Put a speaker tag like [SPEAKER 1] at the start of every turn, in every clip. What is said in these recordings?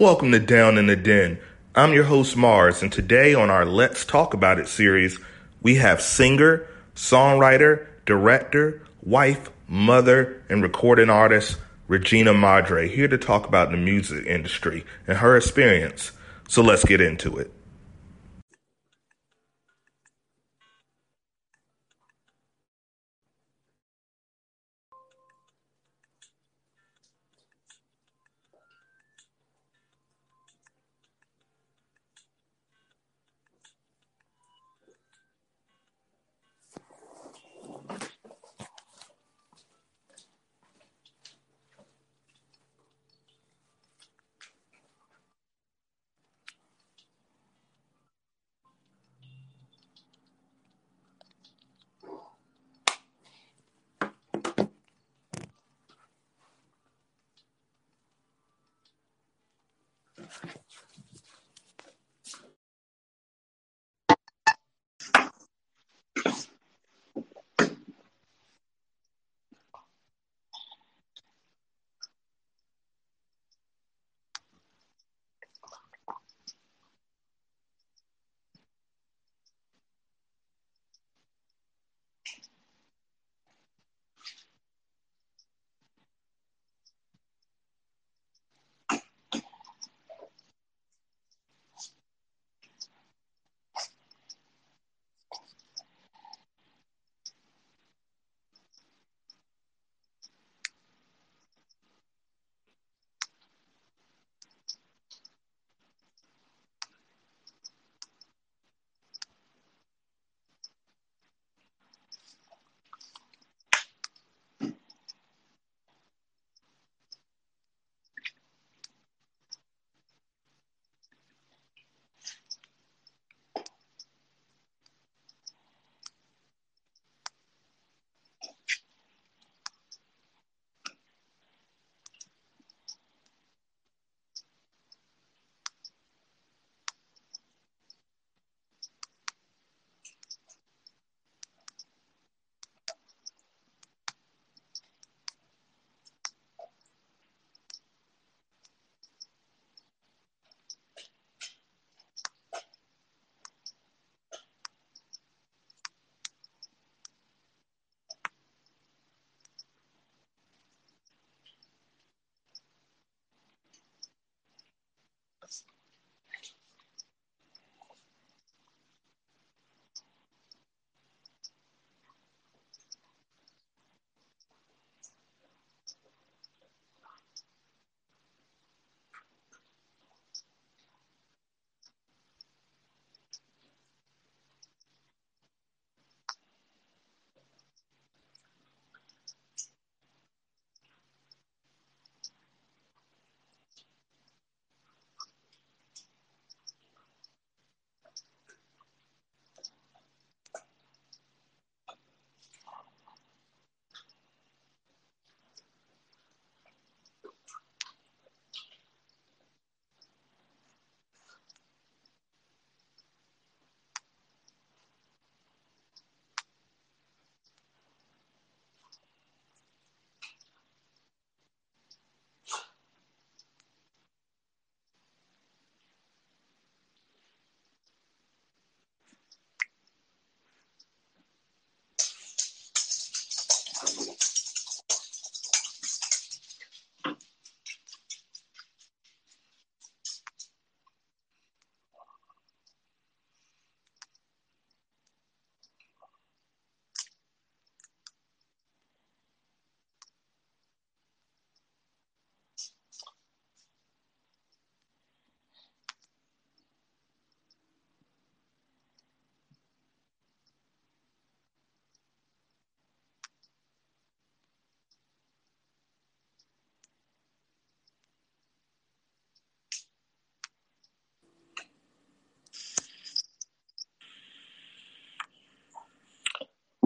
[SPEAKER 1] Welcome to Down in the Den. I'm your host, Mars, and today on our Let's Talk About It series, we have singer, songwriter, director, wife, mother, and recording artist Regina Madre here to talk about the music industry and her experience. So let's get into it.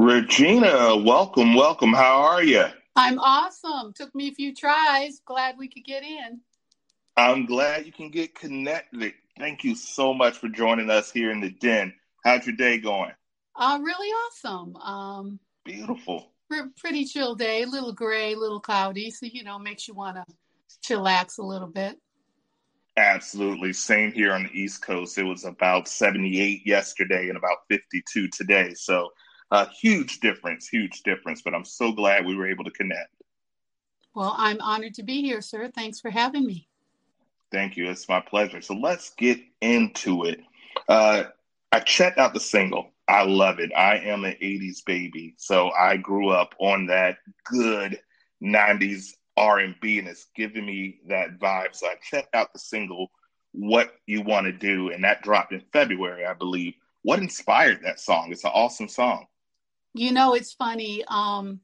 [SPEAKER 1] Regina, welcome, welcome. How are you?
[SPEAKER 2] I'm awesome. Took me a few tries. Glad we could get in.
[SPEAKER 1] I'm glad you can get connected. Thank you so much for joining us here in the den. How's your day going?
[SPEAKER 2] Uh, really awesome. Um,
[SPEAKER 1] Beautiful.
[SPEAKER 2] Pretty chill day. A little gray, a little cloudy. So, you know, makes you want to chillax a little bit.
[SPEAKER 1] Absolutely. Same here on the East Coast. It was about 78 yesterday and about 52 today. So, a huge difference, huge difference. But I'm so glad we were able to connect.
[SPEAKER 2] Well, I'm honored to be here, sir. Thanks for having me.
[SPEAKER 1] Thank you. It's my pleasure. So, let's get into it. Uh, I checked out the single. I love it. I am an 80s baby. So, I grew up on that good 90s R&B and it's giving me that vibe. So I checked out the single What You Want to Do and that dropped in February, I believe. What inspired that song? It's an awesome song.
[SPEAKER 2] You know, it's funny. Um,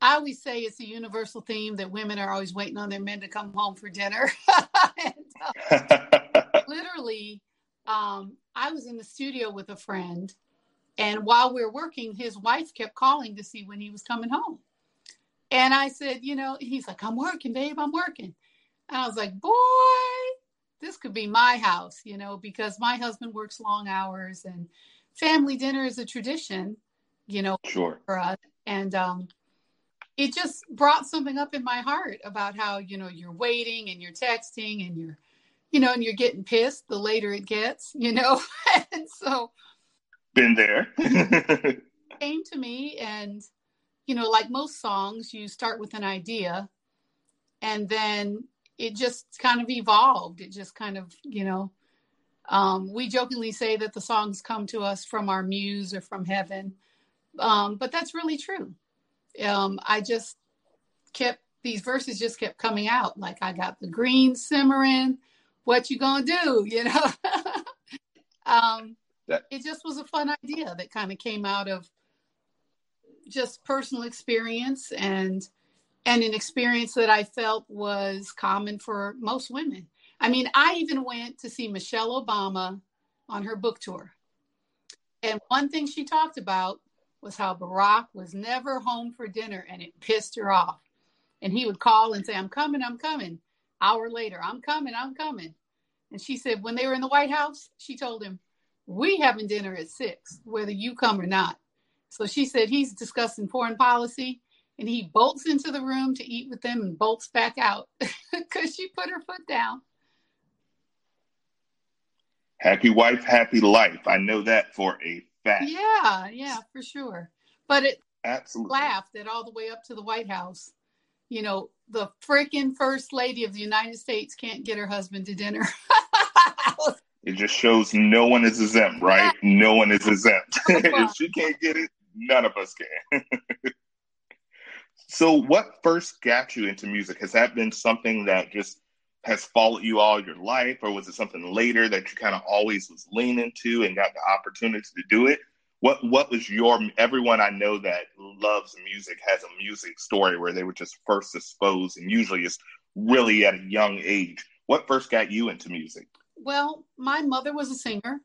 [SPEAKER 2] I always say it's a universal theme that women are always waiting on their men to come home for dinner. and, uh, literally, um, I was in the studio with a friend, and while we were working, his wife kept calling to see when he was coming home. And I said, you know, he's like, I'm working, babe, I'm working. And I was like, boy, this could be my house, you know, because my husband works long hours and family dinner is a tradition, you know,
[SPEAKER 1] sure.
[SPEAKER 2] for us. And um, it just brought something up in my heart about how, you know, you're waiting and you're texting and you're, you know, and you're getting pissed the later it gets, you know. and so,
[SPEAKER 1] been there.
[SPEAKER 2] came to me and you know, like most songs, you start with an idea and then it just kind of evolved. It just kind of, you know, um, we jokingly say that the songs come to us from our muse or from heaven. Um, but that's really true. Um, I just kept, these verses just kept coming out. Like I got the green simmering, what you gonna do, you know? um, it just was a fun idea that kind of came out of just personal experience and and an experience that I felt was common for most women. I mean, I even went to see Michelle Obama on her book tour. And one thing she talked about was how Barack was never home for dinner and it pissed her off. And he would call and say, I'm coming, I'm coming. Hour later, I'm coming, I'm coming. And she said, when they were in the White House, she told him, We having dinner at six, whether you come or not. So she said he's discussing foreign policy and he bolts into the room to eat with them and bolts back out because she put her foot down.
[SPEAKER 1] Happy wife, happy life. I know that for a fact.
[SPEAKER 2] Yeah, yeah, for sure. But it
[SPEAKER 1] absolutely
[SPEAKER 2] laughed that all the way up to the White House. You know, the freaking first lady of the United States can't get her husband to dinner.
[SPEAKER 1] it just shows no one is exempt, right? No one is exempt. if she can't get it, none of us can. so, what first got you into music? Has that been something that just has followed you all your life, or was it something later that you kind of always was leaning to and got the opportunity to do it? What What was your? Everyone I know that loves music has a music story where they were just first exposed, and usually it's really at a young age. What first got you into music?
[SPEAKER 2] Well, my mother was a singer.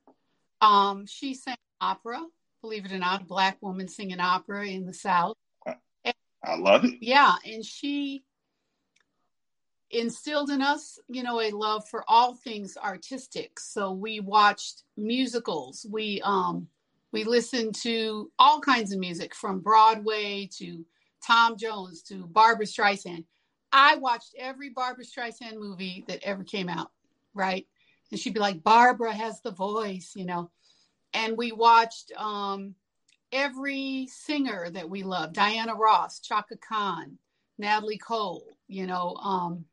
[SPEAKER 2] Um, she sang opera believe it or not, a black woman singing opera in the South.
[SPEAKER 1] I love it.
[SPEAKER 2] Yeah, and she instilled in us, you know, a love for all things artistic. So we watched musicals. We um we listened to all kinds of music from Broadway to Tom Jones to Barbra Streisand. I watched every Barbra Streisand movie that ever came out, right? And she'd be like, Barbra has the voice, you know and we watched um, every singer that we loved diana ross chaka khan natalie cole you know um,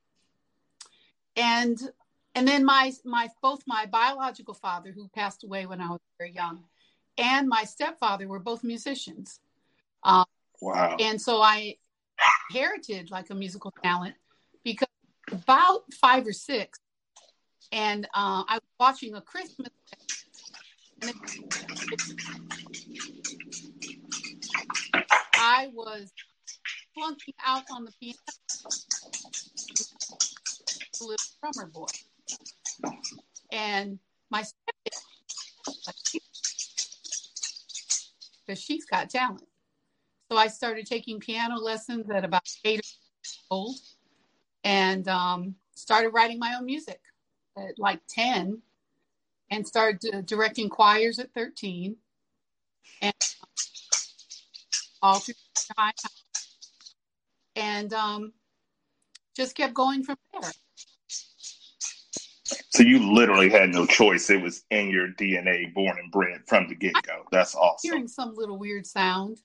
[SPEAKER 2] and and then my my both my biological father who passed away when i was very young and my stepfather were both musicians.
[SPEAKER 1] Um, wow.
[SPEAKER 2] and so i inherited like a musical talent because about five or six and uh, i was watching a christmas I was flunking out on the piano, little drummer boy, and my because she's got talent. So I started taking piano lessons at about eight years old, and um, started writing my own music at like ten and started directing choirs at 13 and all through time and um, just kept going from there.
[SPEAKER 1] So you literally had no choice. It was in your DNA, born and bred from the get go. That's awesome.
[SPEAKER 2] Hearing some little weird sound.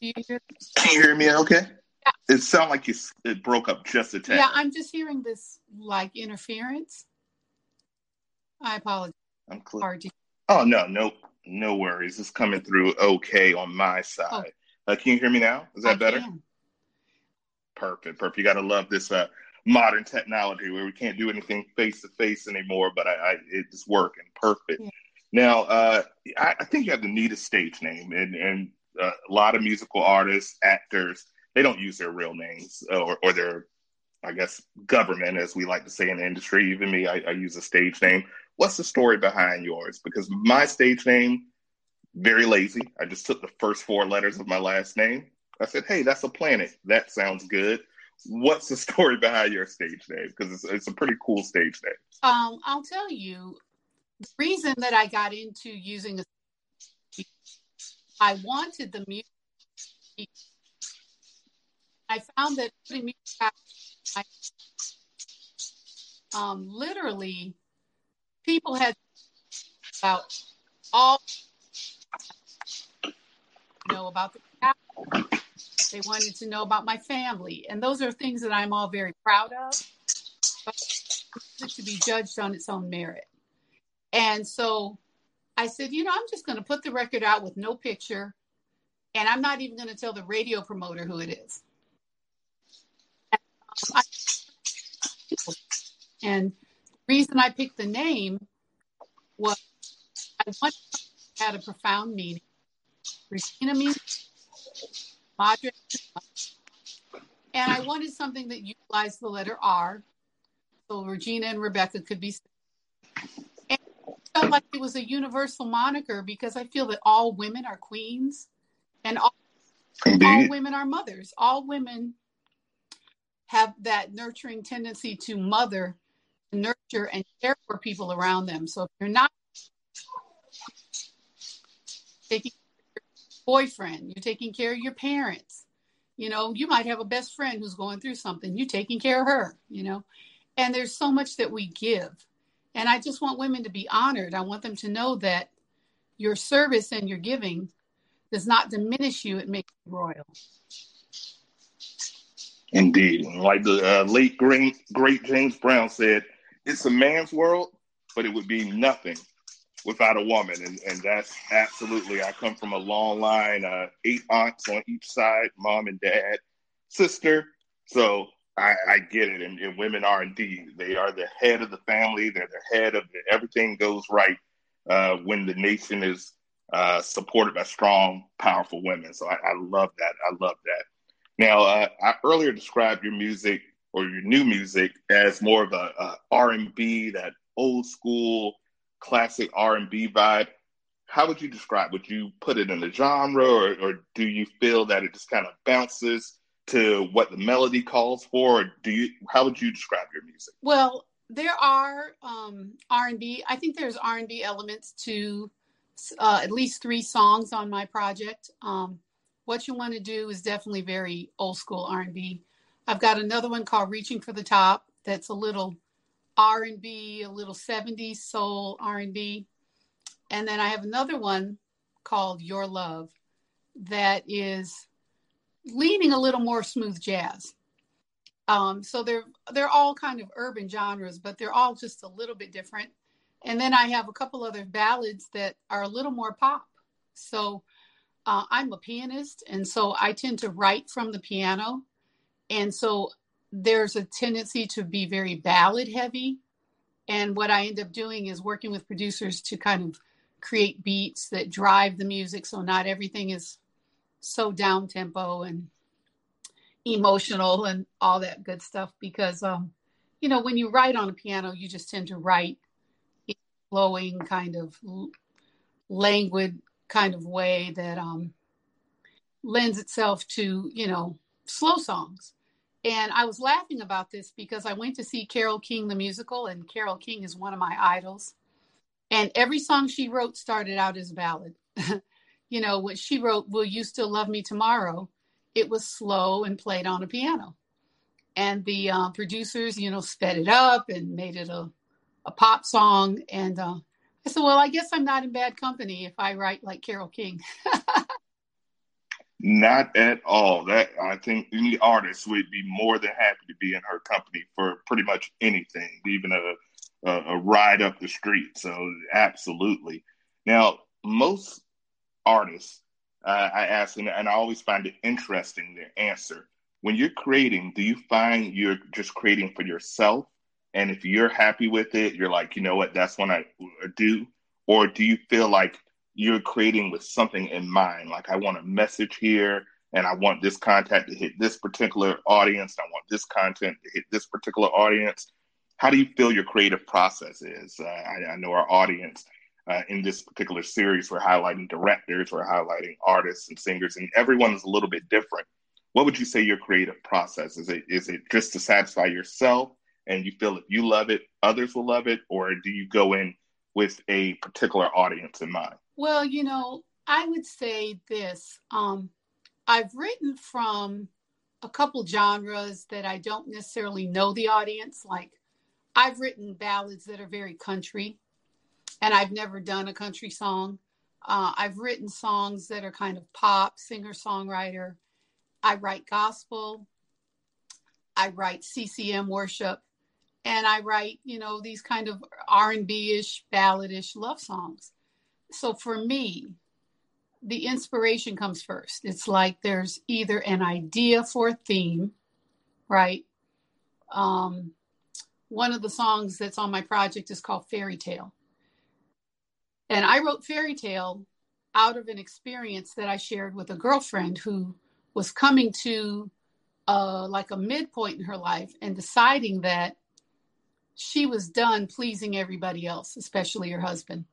[SPEAKER 1] You hear Can you hear me okay? Yeah. It sounded like you, it broke up just a tad.
[SPEAKER 2] Yeah, I'm just hearing this like interference. I apologize.
[SPEAKER 1] I'm clear. Oh no, no, no worries. It's coming through okay on my side. Oh. Uh, can you hear me now? Is that I better? Can. Perfect, perfect. You got to love this uh, modern technology where we can't do anything face to face anymore, but I, I, it's working perfect. Yeah. Now, uh, I, I, think you have the neatest stage name, and, and uh, a lot of musical artists, actors, they don't use their real names or, or their, I guess, government, as we like to say in the industry. Even me, I, I use a stage name. What's the story behind yours? Because my stage name, very lazy. I just took the first four letters of my last name. I said, hey, that's a planet. That sounds good. What's the story behind your stage name? Because it's, it's a pretty cool stage name.
[SPEAKER 2] Um, I'll tell you the reason that I got into using a I wanted the music. I found that putting music out, I, um, literally, people had about all you know about the they wanted to know about my family, and those are things that I'm all very proud of. But to be judged on its own merit, and so I said, you know, I'm just going to put the record out with no picture, and I'm not even going to tell the radio promoter who it is. And the reason I picked the name was I wanted had a profound meaning. Regina means Madre, and I wanted something that utilized the letter R, so Regina and Rebecca could be It felt like it was a universal moniker because I feel that all women are queens and all, all women are mothers. All women have that nurturing tendency to mother, nurture, and care for people around them. So if you're not taking boyfriend, you're taking care of your parents. You know, you might have a best friend who's going through something. You're taking care of her, you know. And there's so much that we give and I just want women to be honored. I want them to know that your service and your giving does not diminish you, it makes you royal.
[SPEAKER 1] Indeed. Like the uh, late great, great James Brown said, it's a man's world, but it would be nothing without a woman. And, and that's absolutely, I come from a long line, uh, eight aunts on each side, mom and dad, sister. So I, I get it, and, and, women are indeed. They are the head of the family. They're the head of the, everything goes right uh, when the nation is uh, supported by strong, powerful women. So I, I love that. I love that. Now, uh, I earlier described your music or your new music as more of a, a R&B, that old school, classic R&B vibe. How would you describe? Would you put it in a genre, or, or do you feel that it just kind of bounces? to what the melody calls for? Or do you? How would you describe your music?
[SPEAKER 2] Well, there are um, R and B. I think there's R and B elements to uh, at least three songs on my project. Um, what you want to do is definitely very old school R and B. I've got another one called "Reaching for the Top." That's a little R and B, a little '70s soul R and B, and then I have another one called "Your Love." That is leaning a little more smooth jazz. Um, so they're they're all kind of urban genres, but they're all just a little bit different. And then I have a couple other ballads that are a little more pop. So uh, I'm a pianist, and so I tend to write from the piano, and so there's a tendency to be very ballad heavy. And what I end up doing is working with producers to kind of create beats that drive the music, so not everything is so down tempo and emotional and all that good stuff because um you know when you write on a piano you just tend to write in flowing kind of languid kind of way that um lends itself to you know slow songs and i was laughing about this because i went to see Carole king the musical and Carole king is one of my idols and every song she wrote started out as a ballad you know, what she wrote, Will You Still Love Me Tomorrow? It was slow and played on a piano. and the uh, producers, you know, sped it up and made it a, a pop song. And uh, I said, well, I guess I'm not in bad company if I write like Carole King.
[SPEAKER 1] not at all. That I think any artist would be more than happy to be in her company for pretty much anything, even a, a, a ride up the street. So absolutely. Now, most artists, uh, I ask, and, and I always find it interesting their answer when you're creating, do you find you're just creating for yourself? And if you're happy with it, you're like, you know what, that's what I do. Or do you feel like you're creating with something in mind? Like, I want a message here and I want this content to hit this particular audience. I want this content to hit this particular audience. How do you feel your creative process is? Uh, I, I, know our audience uh, in this particular series, we're highlighting directors, we're highlighting artists and singers, and everyone is a little bit different what would you say your creative process is it is it just to satisfy yourself and you feel if you love it others will love it or do you go in with a particular audience in mind
[SPEAKER 2] well you know i would say this um, i've written from a couple genres that i don't necessarily know the audience like i've written ballads that are very country and i've never done a country song. Uh, i've written songs that are kind of pop singer songwriter. I write gospel, I write CCM worship, and I write, you know, these kind of R&B-ish, balladish love songs. So for me, the inspiration comes first. It's like there's either an idea for a theme, right? Um, one of the songs that's on my project is called Fairy Tale. And I wrote Fairy Tale out of an experience that I shared with a girlfriend who was coming to uh, like a midpoint in her life and deciding that she was done pleasing everybody else, especially her husband,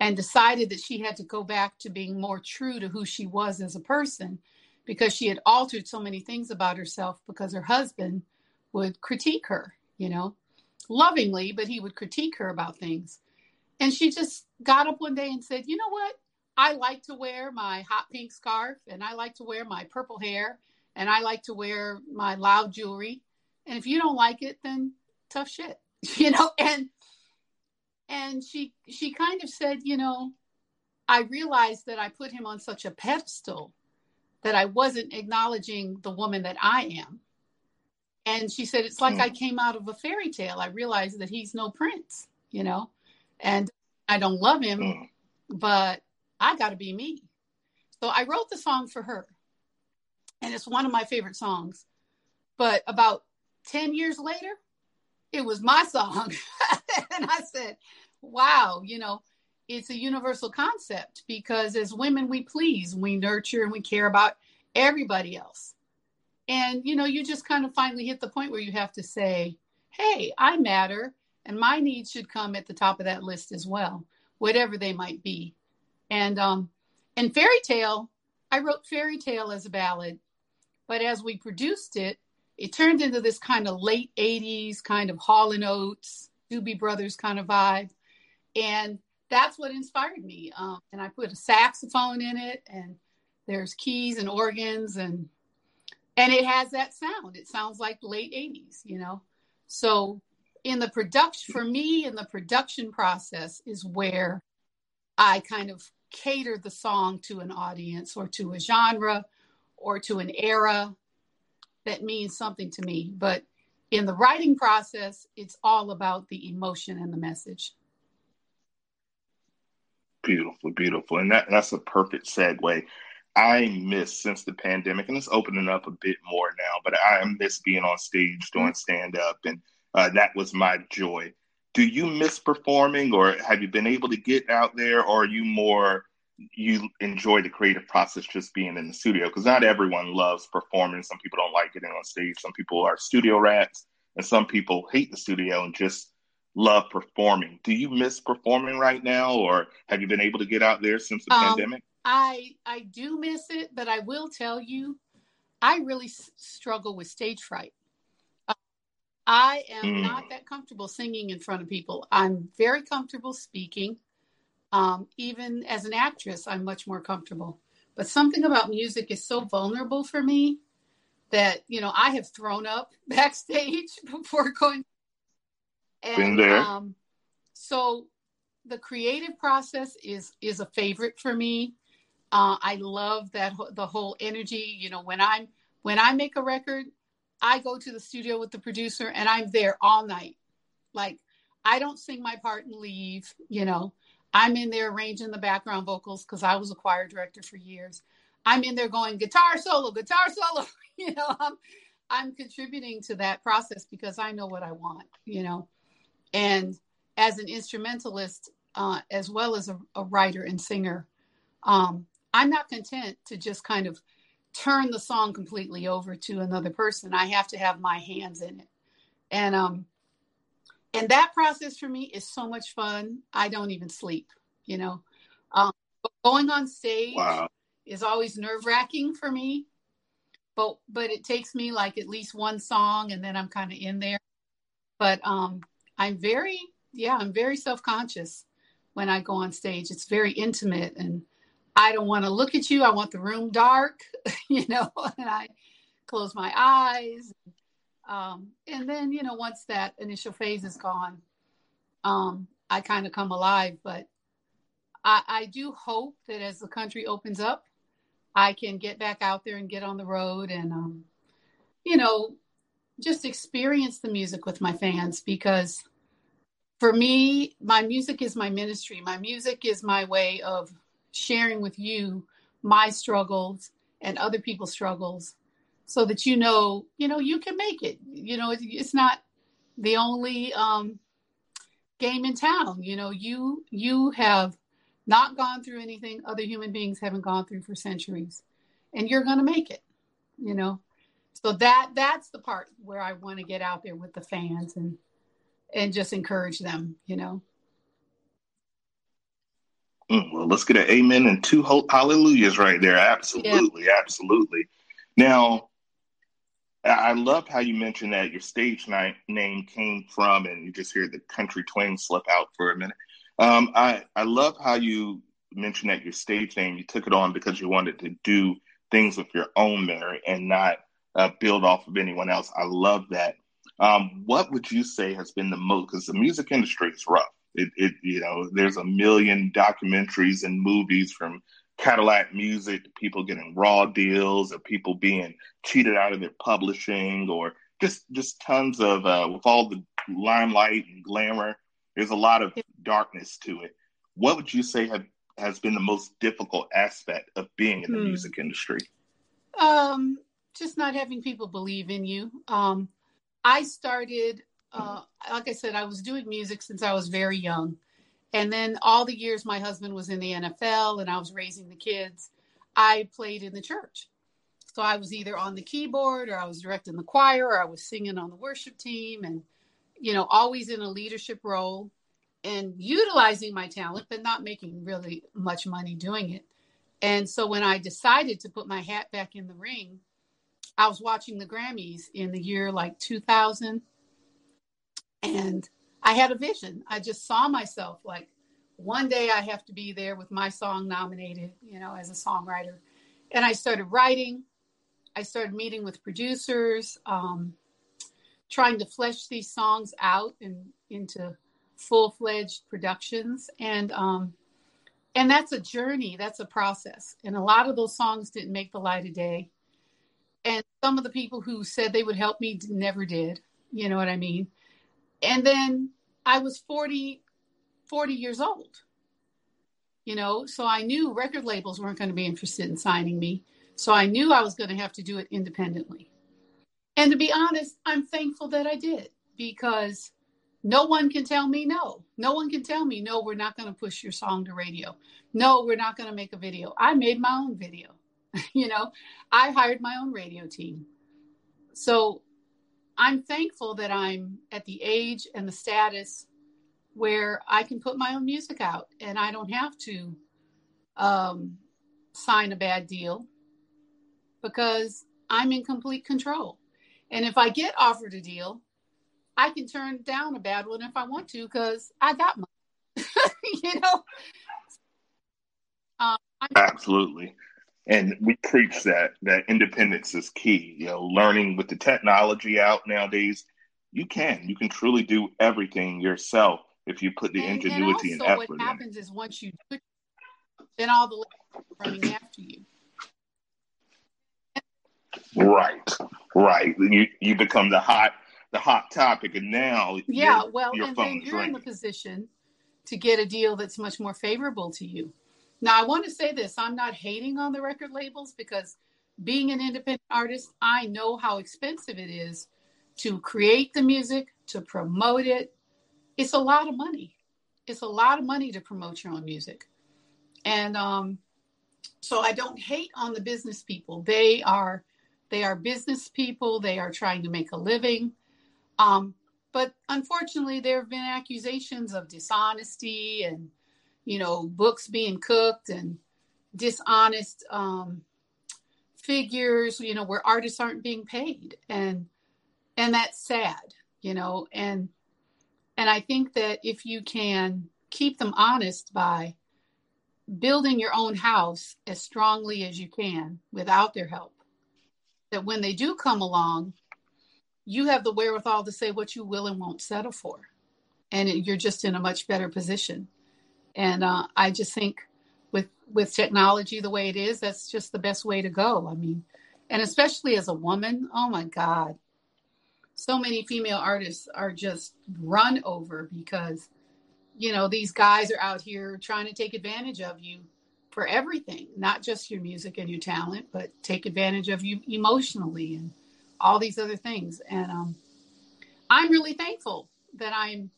[SPEAKER 2] and decided that she had to go back to being more true to who she was as a person because she had altered so many things about herself because her husband would critique her, you know, lovingly, but he would critique her about things. And she just got up one day and said, You know what? I like to wear my hot pink scarf and I like to wear my purple hair and I like to wear my loud jewelry. And if you don't like it, then tough shit, you know? And, and she, she kind of said, you know, I realized that I put him on such a pedestal that I wasn't acknowledging the woman that I am. And she said, it's like mm. I came out of a fairy tale. I realized that he's no prince, you know, and I don't love him, mm. but I got to be me. So I wrote the song for her. And it's one of my favorite songs. But about 10 years later, it was my song. and I said, wow, you know, it's a universal concept because as women, we please, we nurture, and we care about everybody else. And, you know, you just kind of finally hit the point where you have to say, hey, I matter, and my needs should come at the top of that list as well, whatever they might be. And um, and Fairy Tale, I wrote Fairy Tale as a ballad, but as we produced it, it turned into this kind of late 80s kind of Hall and Oates, Doobie Brothers kind of vibe. And that's what inspired me. Um, and I put a saxophone in it, and there's keys and organs, and and it has that sound. It sounds like late 80s, you know. So in the production, for me, in the production process is where I kind of cater the song to an audience or to a genre or to an era that means something to me. But in the writing process, it's all about the emotion and the message.
[SPEAKER 1] Beautiful, beautiful. And that, that's a perfect segue. I miss since the pandemic, and it's opening up a bit more now, but I miss being on stage doing stand up, and uh, that was my joy do you miss performing or have you been able to get out there or are you more you enjoy the creative process just being in the studio because not everyone loves performing some people don't like getting on stage some people are studio rats and some people hate the studio and just love performing do you miss performing right now or have you been able to get out there since the um, pandemic
[SPEAKER 2] i i do miss it but i will tell you i really s- struggle with stage fright I am mm. not that comfortable singing in front of people. I'm very comfortable speaking. Um, even as an actress, I'm much more comfortable. But something about music is so vulnerable for me that you know I have thrown up backstage before going.
[SPEAKER 1] And, Been there.
[SPEAKER 2] Um, so the creative process is is a favorite for me. Uh, I love that the whole energy. You know, when I'm when I make a record, I go to the studio with the producer and I'm there all night. Like I don't sing my part and leave. You know, I'm in there arranging the background vocals because I was a choir director for years. I'm in there going guitar solo, guitar solo. you know, I'm I'm contributing to that process because I know what I want. You know, and as an instrumentalist, uh, as well as a, a writer and singer, um, I'm not content to just kind of turn the song completely over to another person. I have to have my hands in it. And um and that process for me is so much fun. I don't even sleep, you know. Um going on stage wow. is always nerve-wracking for me. But but it takes me like at least one song and then I'm kind of in there. But um I'm very yeah, I'm very self-conscious when I go on stage. It's very intimate and I don't want to look at you. I want the room dark, you know, and I close my eyes. Um, and then, you know, once that initial phase is gone, um, I kind of come alive. But I, I do hope that as the country opens up, I can get back out there and get on the road and, um, you know, just experience the music with my fans because for me, my music is my ministry. My music is my way of sharing with you my struggles and other people's struggles so that you know you know you can make it you know it's not the only um, game in town you know you you have not gone through anything other human beings haven't gone through for centuries and you're going to make it you know so that that's the part where i want to get out there with the fans and and just encourage them you know
[SPEAKER 1] Mm, well, let's get an amen and two hallelujahs right there. Absolutely, yeah. absolutely. Now, I love how you mentioned that your stage name came from, and you just hear the country twang slip out for a minute. Um, I I love how you mentioned that your stage name you took it on because you wanted to do things with your own merit and not uh, build off of anyone else. I love that. Um, what would you say has been the most? Because the music industry is rough. It, it, you know, there's a million documentaries and movies from Cadillac music people getting raw deals, or people being cheated out of their publishing, or just just tons of uh, with all the limelight and glamour. There's a lot of darkness to it. What would you say have has been the most difficult aspect of being in the hmm. music industry?
[SPEAKER 2] Um, just not having people believe in you. Um, I started uh, like I said, I was doing music since I was very young. And then all the years my husband was in the NFL and I was raising the kids, I played in the church. So I was either on the keyboard or I was directing the choir or I was singing on the worship team and, you know, always in a leadership role and utilizing my talent, but not making really much money doing it. And so when I decided to put my hat back in the ring, I was watching the Grammys in the year like 2000 and I had a vision. I just saw myself like one day I have to be there with my song nominated, you know, as a songwriter. And I started writing. I started meeting with producers, um, trying to flesh these songs out and into full fledged productions. And um, and that's a journey. That's a process. And a lot of those songs didn't make the light of day. And some of the people who said they would help me never did. You know what I mean? And then I was 40, 40 years old, you know, so I knew record labels weren't going to be interested in signing me. So I knew I was going to have to do it independently. And to be honest, I'm thankful that I did because no one can tell me no. No one can tell me, no, we're not going to push your song to radio. No, we're not going to make a video. I made my own video. you know, I hired my own radio team. So I'm thankful that I'm at the age and the status where I can put my own music out and I don't have to um, sign a bad deal because I'm in complete control. And if I get offered a deal, I can turn down a bad one if I want to because I got money. you know?
[SPEAKER 1] Um, Absolutely. And we preach that that independence is key. You know, learning with the technology out nowadays, you can you can truly do everything yourself if you put the and, ingenuity
[SPEAKER 2] and,
[SPEAKER 1] also and effort.
[SPEAKER 2] What happens is once you do it, then all the running after you.
[SPEAKER 1] Right, right. You you become the hot the hot topic, and now
[SPEAKER 2] yeah, well, and then you're ringing. in the position to get a deal that's much more favorable to you. Now, I want to say this: I'm not hating on the record labels because being an independent artist, I know how expensive it is to create the music, to promote it. It's a lot of money. It's a lot of money to promote your own music, and um, so I don't hate on the business people. They are they are business people. They are trying to make a living. Um, but unfortunately, there have been accusations of dishonesty and, you know, books being cooked and dishonest um, figures, you know, where artists aren't being paid. And, and that's sad, you know, and, and I think that if you can keep them honest by building your own house as strongly as you can without their help, that when they do come along, you have the wherewithal to say what you will and won't settle for. And you're just in a much better position. And uh, I just think with with technology the way it is, that's just the best way to go. I mean, and especially as a woman, oh my God, so many female artists are just run over because, you know, these guys are out here trying to take advantage of you for everything, not just your music and your talent, but take advantage of you emotionally and all these other things. And um, I'm really thankful that I'm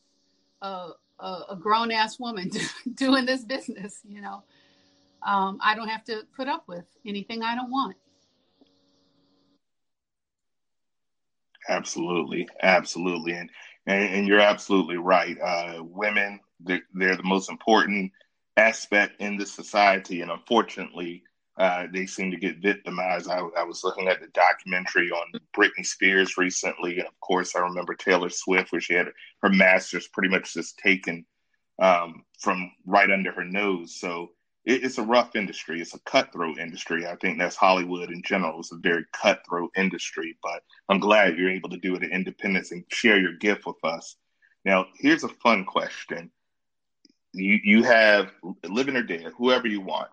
[SPEAKER 2] a, a, a grown ass woman doing this business. You know, um, I don't have to put up with anything I don't want.
[SPEAKER 1] Absolutely, absolutely, and and, and you're absolutely right. Uh, women, they're, they're the most important aspect in this society, and unfortunately, uh, they seem to get victimized. I, I, was looking at the documentary on Britney Spears recently, and of course, I remember Taylor Swift, where she had her masters pretty much just taken um, from right under her nose. So it, it's a rough industry. It's a cutthroat industry. I think that's Hollywood in general. It's a very cutthroat industry. But I'm glad you're able to do it at Independence and share your gift with us. Now, here's a fun question you you have living or dead, whoever you want,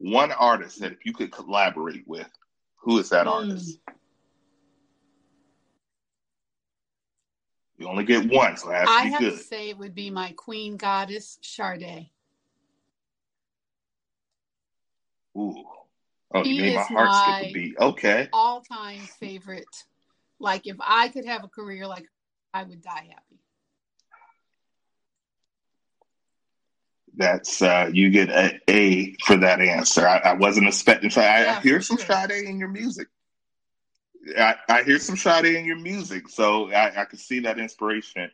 [SPEAKER 1] one artist that if you could collaborate with, who is that mm. artist? You only get one, so it has to I
[SPEAKER 2] have
[SPEAKER 1] good.
[SPEAKER 2] to say it would be my queen goddess, Sade.
[SPEAKER 1] Ooh. Oh, he you made my heart skip a beat. Okay.
[SPEAKER 2] All time favorite. Like if I could have a career like I would die happy.
[SPEAKER 1] That's uh, you get a A for that answer. I, I wasn't expecting. So I, yeah, I hear some sure. Sade in your music. I, I hear some Sade in your music, so I, I could see that inspiration.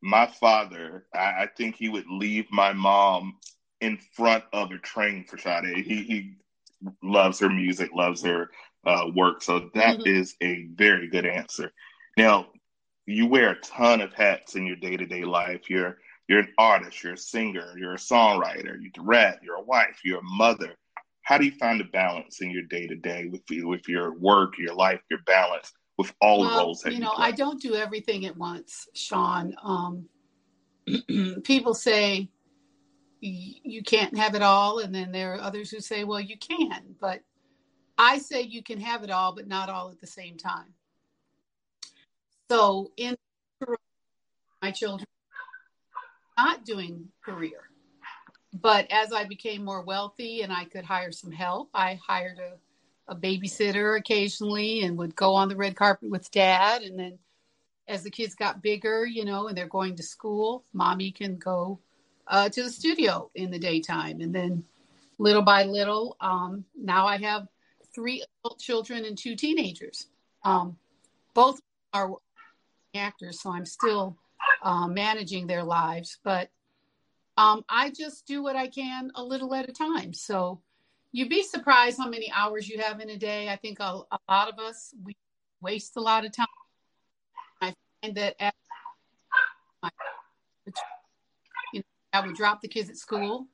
[SPEAKER 1] My father, I, I think he would leave my mom in front of a train for Sade. He he loves her music, loves her uh, work, so that mm-hmm. is a very good answer. Now, you wear a ton of hats in your day to day life. You're you're an artist, you're a singer, you're a songwriter, you direct, you're a wife, you're a mother. How do you find a balance in your day to day with with your work, your life, your balance with all well, the roles that you know? You
[SPEAKER 2] I don't do everything at once, Sean. Um, people say you can't have it all, and then there are others who say, well, you can. But I say you can have it all, but not all at the same time. So in my children not doing career. But as I became more wealthy and I could hire some help, I hired a, a babysitter occasionally and would go on the red carpet with dad. And then as the kids got bigger, you know, and they're going to school, mommy can go uh, to the studio in the daytime. And then little by little, um, now I have three adult children and two teenagers. Um, both are actors, so I'm still uh, managing their lives. But um, I just do what I can a little at a time. So you'd be surprised how many hours you have in a day. I think a, a lot of us we waste a lot of time. I find that at you know, I would drop the kids at school,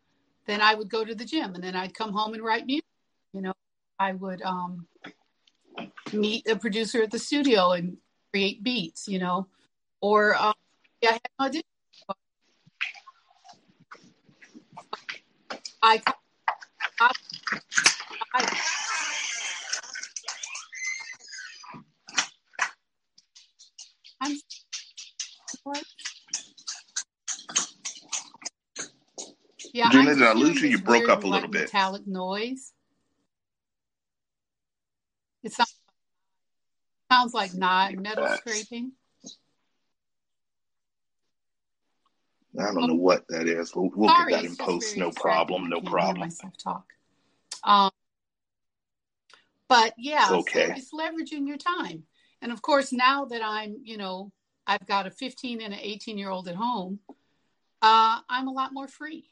[SPEAKER 2] then I would go to the gym, and then I'd come home and write music. You know, I would um, meet a producer at the studio and create beats, you know, or um, I had an audition. I, I, I I'm
[SPEAKER 1] yeah, Gina, did I lose you? You broke up a little bit.
[SPEAKER 2] Metallic noise. It sounds, sounds like not metal scraping.
[SPEAKER 1] I don't know what that is. We'll, we'll Sorry, get that in post. No problem. No problem.
[SPEAKER 2] Myself talk. Um, but yeah, okay. So it's leveraging your time. And of course, now that I'm, you know, I've got a 15 and an 18 year old at home, uh, I'm a lot more free.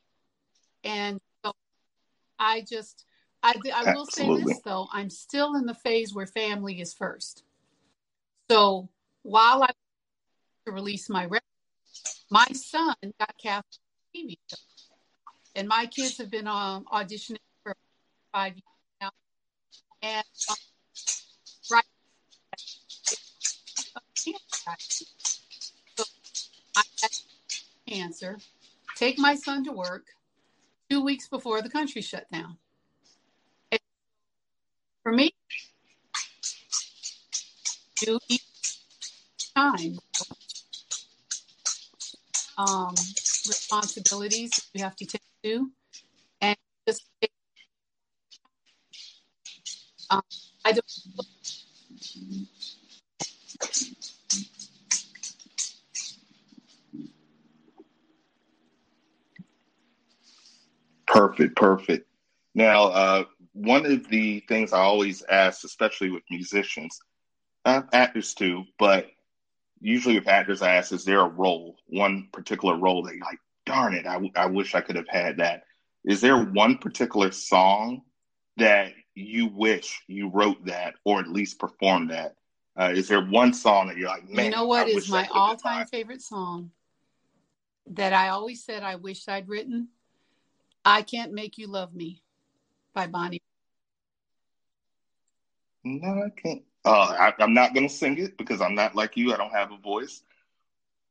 [SPEAKER 2] And so I just, I, I will Absolutely. say this though, I'm still in the phase where family is first. So while I to release my record, my son got cast TV show. And my kids have been um, auditioning for five years now. And um, right so I had cancer, take my son to work two weeks before the country shut down. And for me, do time um, responsibilities you have to take to, and just um, I don't.
[SPEAKER 1] Perfect, perfect. Now, uh, one of the things I always ask, especially with musicians, uh, actors too, but usually with actors, I ask, is there a role, one particular role that you're like, darn it, I, w- I wish I could have had that? Is there one particular song that you wish you wrote that or at least performed that? Uh, is there one song that you're like, man,
[SPEAKER 2] you know what is my all time favorite song that I always said I wished I'd written? I Can't Make You Love Me by Bonnie.
[SPEAKER 1] No, I can't. Uh, I, am not going to sing it because I'm not like you. I don't have a voice.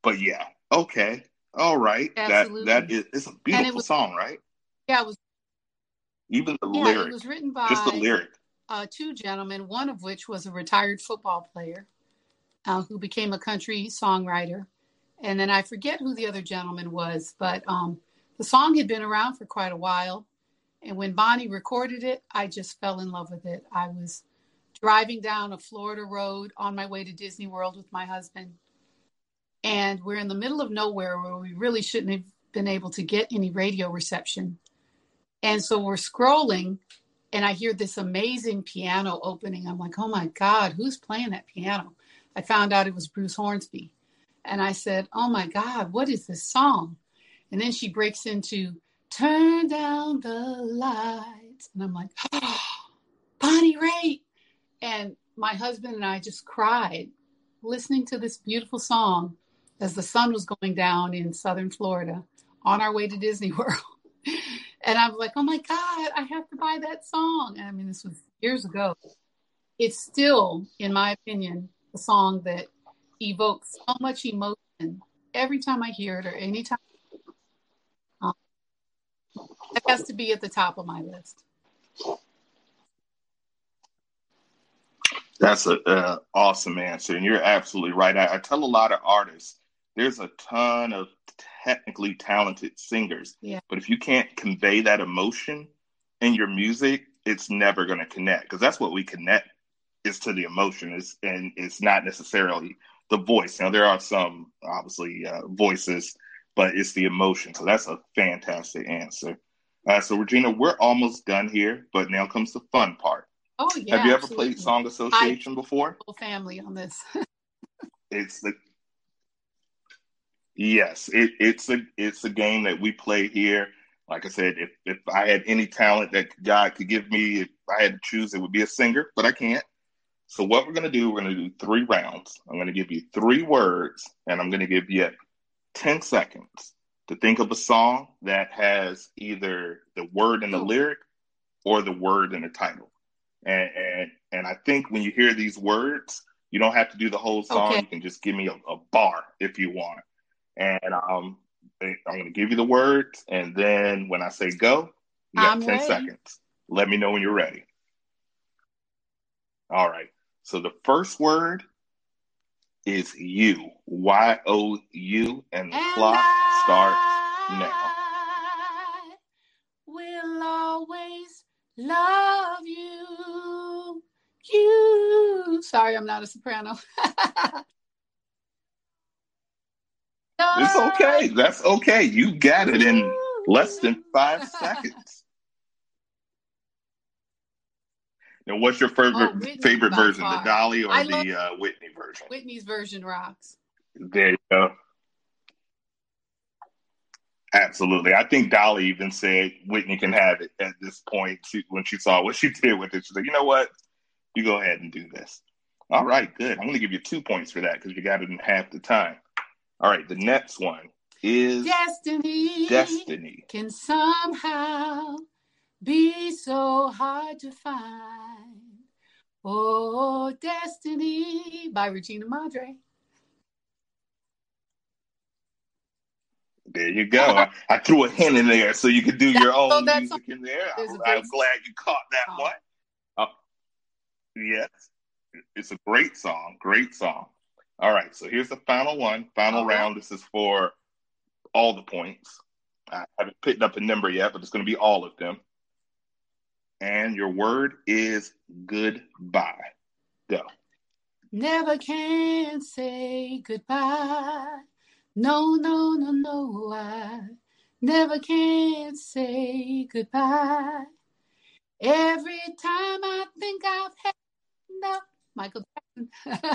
[SPEAKER 1] But yeah, okay, all right. Absolutely. That that is it's a beautiful was, song, right?
[SPEAKER 2] Yeah, it was.
[SPEAKER 1] Even the
[SPEAKER 2] yeah,
[SPEAKER 1] lyric.
[SPEAKER 2] It was written by
[SPEAKER 1] just the lyric.
[SPEAKER 2] Uh, two gentlemen, one of which was a retired football player uh, who became a country songwriter, and then I forget who the other gentleman was, but um, the song had been around for quite a while. And when Bonnie recorded it, I just fell in love with it. I was driving down a Florida road on my way to Disney World with my husband. And we're in the middle of nowhere where we really shouldn't have been able to get any radio reception. And so we're scrolling, and I hear this amazing piano opening. I'm like, oh my God, who's playing that piano? I found out it was Bruce Hornsby. And I said, oh my God, what is this song? And then she breaks into turn down the lights. And I'm like, oh, Bonnie Raitt. And my husband and I just cried listening to this beautiful song as the sun was going down in southern Florida on our way to Disney World. and I'm like, oh my God, I have to buy that song. And I mean, this was years ago. It's still, in my opinion, a song that evokes so much emotion every time I hear it or anytime um, it has to be at the top of my list.
[SPEAKER 1] That's an uh, awesome answer, and you're absolutely right. I, I tell a lot of artists there's a ton of technically talented singers,
[SPEAKER 2] yeah.
[SPEAKER 1] but if you can't convey that emotion in your music, it's never going to connect because that's what we connect is to the emotion is and it's not necessarily the voice. Now there are some obviously uh, voices, but it's the emotion. So that's a fantastic answer. Uh, so, Regina, we're almost done here, but now comes the fun part.
[SPEAKER 2] Oh yeah.
[SPEAKER 1] Have you ever absolutely. played Song Association I, before?
[SPEAKER 2] Family on this.
[SPEAKER 1] it's the yes, it, it's a it's a game that we play here. Like I said, if if I had any talent that God could give me, if I had to choose, it would be a singer, but I can't. So what we're gonna do, we're gonna do three rounds. I'm gonna give you three words, and I'm gonna give you ten seconds to think of a song that has either the word in the oh. lyric or the word in the title. And and, and I think when you hear these words, you don't have to do the whole song. Okay. You can just give me a, a bar if you want. And um, I'm going to give you the words, and then when I say go, you have I'm 10 ready. seconds. Let me know when you're ready. All right. So the first word is you. Y O U, and the and clock I starts now.
[SPEAKER 2] Will always love you. You. Sorry, I'm not a soprano.
[SPEAKER 1] it's okay. That's okay. You got it in less than five seconds. Now, what's your favorite oh, favorite version, far. the Dolly or I the uh, Whitney version?
[SPEAKER 2] Whitney's version rocks.
[SPEAKER 1] There you go. Absolutely. I think Dolly even said Whitney can have it at this point she, when she saw what she did with it. She said, you know what? You go ahead and do this. All right, good. I'm going to give you two points for that because you got it in half the time. All right, the next one is
[SPEAKER 2] Destiny.
[SPEAKER 1] Destiny.
[SPEAKER 2] Can somehow be so hard to find. Oh, Destiny by Regina Madre.
[SPEAKER 1] There you go. I, I, threw a hint in there so you could do your own music in there. I'm, I'm, glad you caught that oh. one. Yes, it's a great song. Great song. All right, so here's the final one, final round. This is for all the points. I haven't picked up a number yet, but it's going to be all of them and your word is goodbye. Go.
[SPEAKER 2] Never can say goodbye. No, no, no, no. I never can say goodbye. Every time I think I've had Michael Jackson.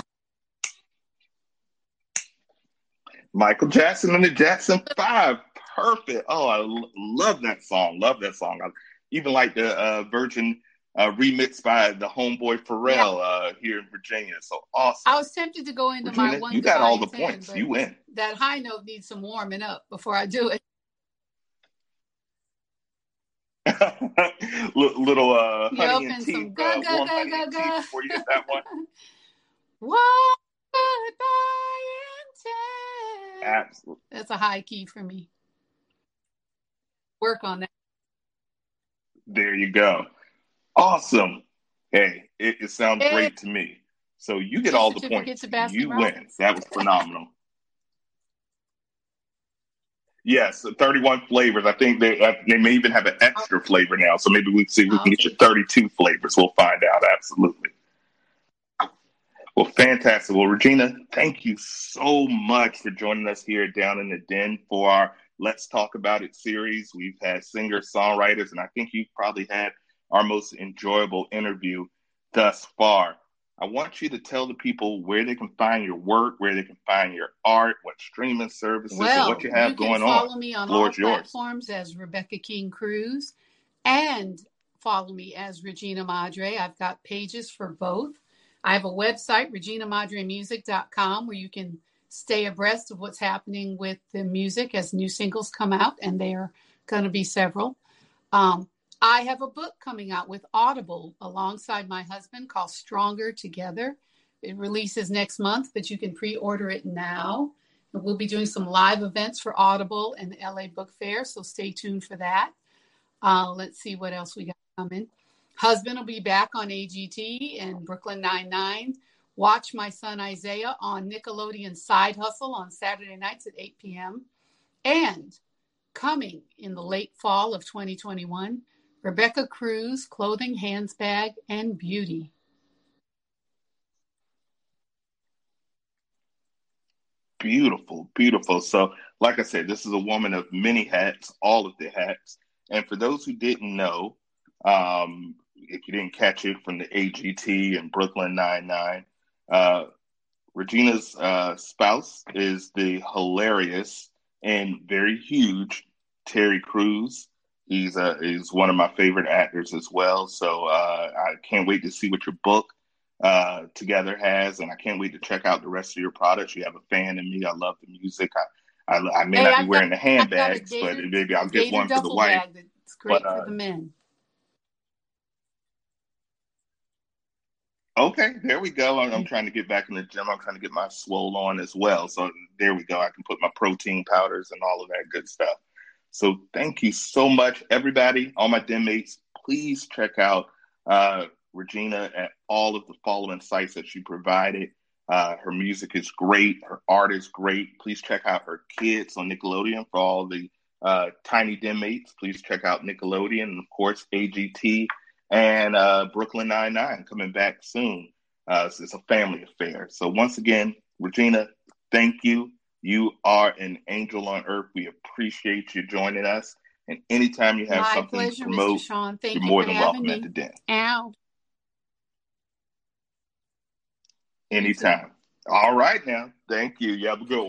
[SPEAKER 1] Michael Jackson and the Jackson Five. Perfect. Oh, I l- love that song. Love that song. I- even like the uh, Virgin uh, remixed by the homeboy Pharrell yeah. uh, here in Virginia. So awesome.
[SPEAKER 2] I was tempted to go into Virginia, my one.
[SPEAKER 1] You got all the 10, points. You win.
[SPEAKER 2] That high note needs some warming up before I do it.
[SPEAKER 1] Little uh, honey and tea, some uh, go, go, go, go, go. before you get that one.
[SPEAKER 2] what
[SPEAKER 1] Absolutely.
[SPEAKER 2] That's a high key for me. Work on that.
[SPEAKER 1] There you go. Awesome. Hey, it, it sounds hey. great to me. So you get all the points. You win. That was phenomenal. Yes, 31 flavors. I think they uh, they may even have an extra flavor now. So maybe we see we can get you 32 flavors. We'll find out. Absolutely. Well, fantastic. Well, Regina, thank you so much for joining us here down in the den for our Let's Talk About It series. We've had singer songwriters, and I think you've probably had our most enjoyable interview thus far. I want you to tell the people where they can find your work, where they can find your art, what streaming services, well, what you have you going
[SPEAKER 2] on. Follow me on all platforms as Rebecca King Crews, and follow me as Regina Madre. I've got pages for both. I have a website, reginamadremusic.com, where you can stay abreast of what's happening with the music as new singles come out, and there are going to be several. Um, I have a book coming out with Audible alongside my husband called Stronger Together. It releases next month, but you can pre order it now. And we'll be doing some live events for Audible and the LA Book Fair, so stay tuned for that. Uh, let's see what else we got coming. Husband will be back on AGT and Brooklyn Nine-Nine. Watch My Son Isaiah on Nickelodeon Side Hustle on Saturday nights at 8 p.m. And coming in the late fall of 2021, Rebecca Crews Clothing, Handbag, and Beauty.
[SPEAKER 1] Beautiful, beautiful. So, like I said, this is a woman of many hats, all of the hats. And for those who didn't know, um, if you didn't catch it from the AGT and Brooklyn Nine Nine, uh, Regina's uh, spouse is the hilarious and very huge Terry Crews. He's uh, is one of my favorite actors as well. So uh, I can't wait to see what your book uh, together has, and I can't wait to check out the rest of your products. You have a fan in me. I love the music. I I, I may hey, not be wearing got, the handbags, but maybe I'll get one for the wife.
[SPEAKER 2] It's great but, for uh, the men.
[SPEAKER 1] Okay, there we go. I'm, I'm, trying to get back in the gym. I'm trying to get my swole on as well. So there we go. I can put my protein powders and all of that good stuff. So thank you so much, everybody. All my den mates, please check out uh, Regina at all of the following sites that she provided. Uh, her music is great. Her art is great. Please check out her kids on Nickelodeon for all the uh, tiny den mates. Please check out Nickelodeon and, of course, AGT and uh, Brooklyn Nine Nine coming back soon. Uh, it's, a family affair. So once again, Regina, thank you. You are an angel on earth. We appreciate you joining us. And anytime you have
[SPEAKER 2] My
[SPEAKER 1] something
[SPEAKER 2] pleasure,
[SPEAKER 1] to promote,
[SPEAKER 2] Mr. Sean. Thank
[SPEAKER 1] you're
[SPEAKER 2] you
[SPEAKER 1] more than welcome
[SPEAKER 2] me.
[SPEAKER 1] at the den.
[SPEAKER 2] Ow.
[SPEAKER 1] Anytime. All right now. Thank you. You have a good one.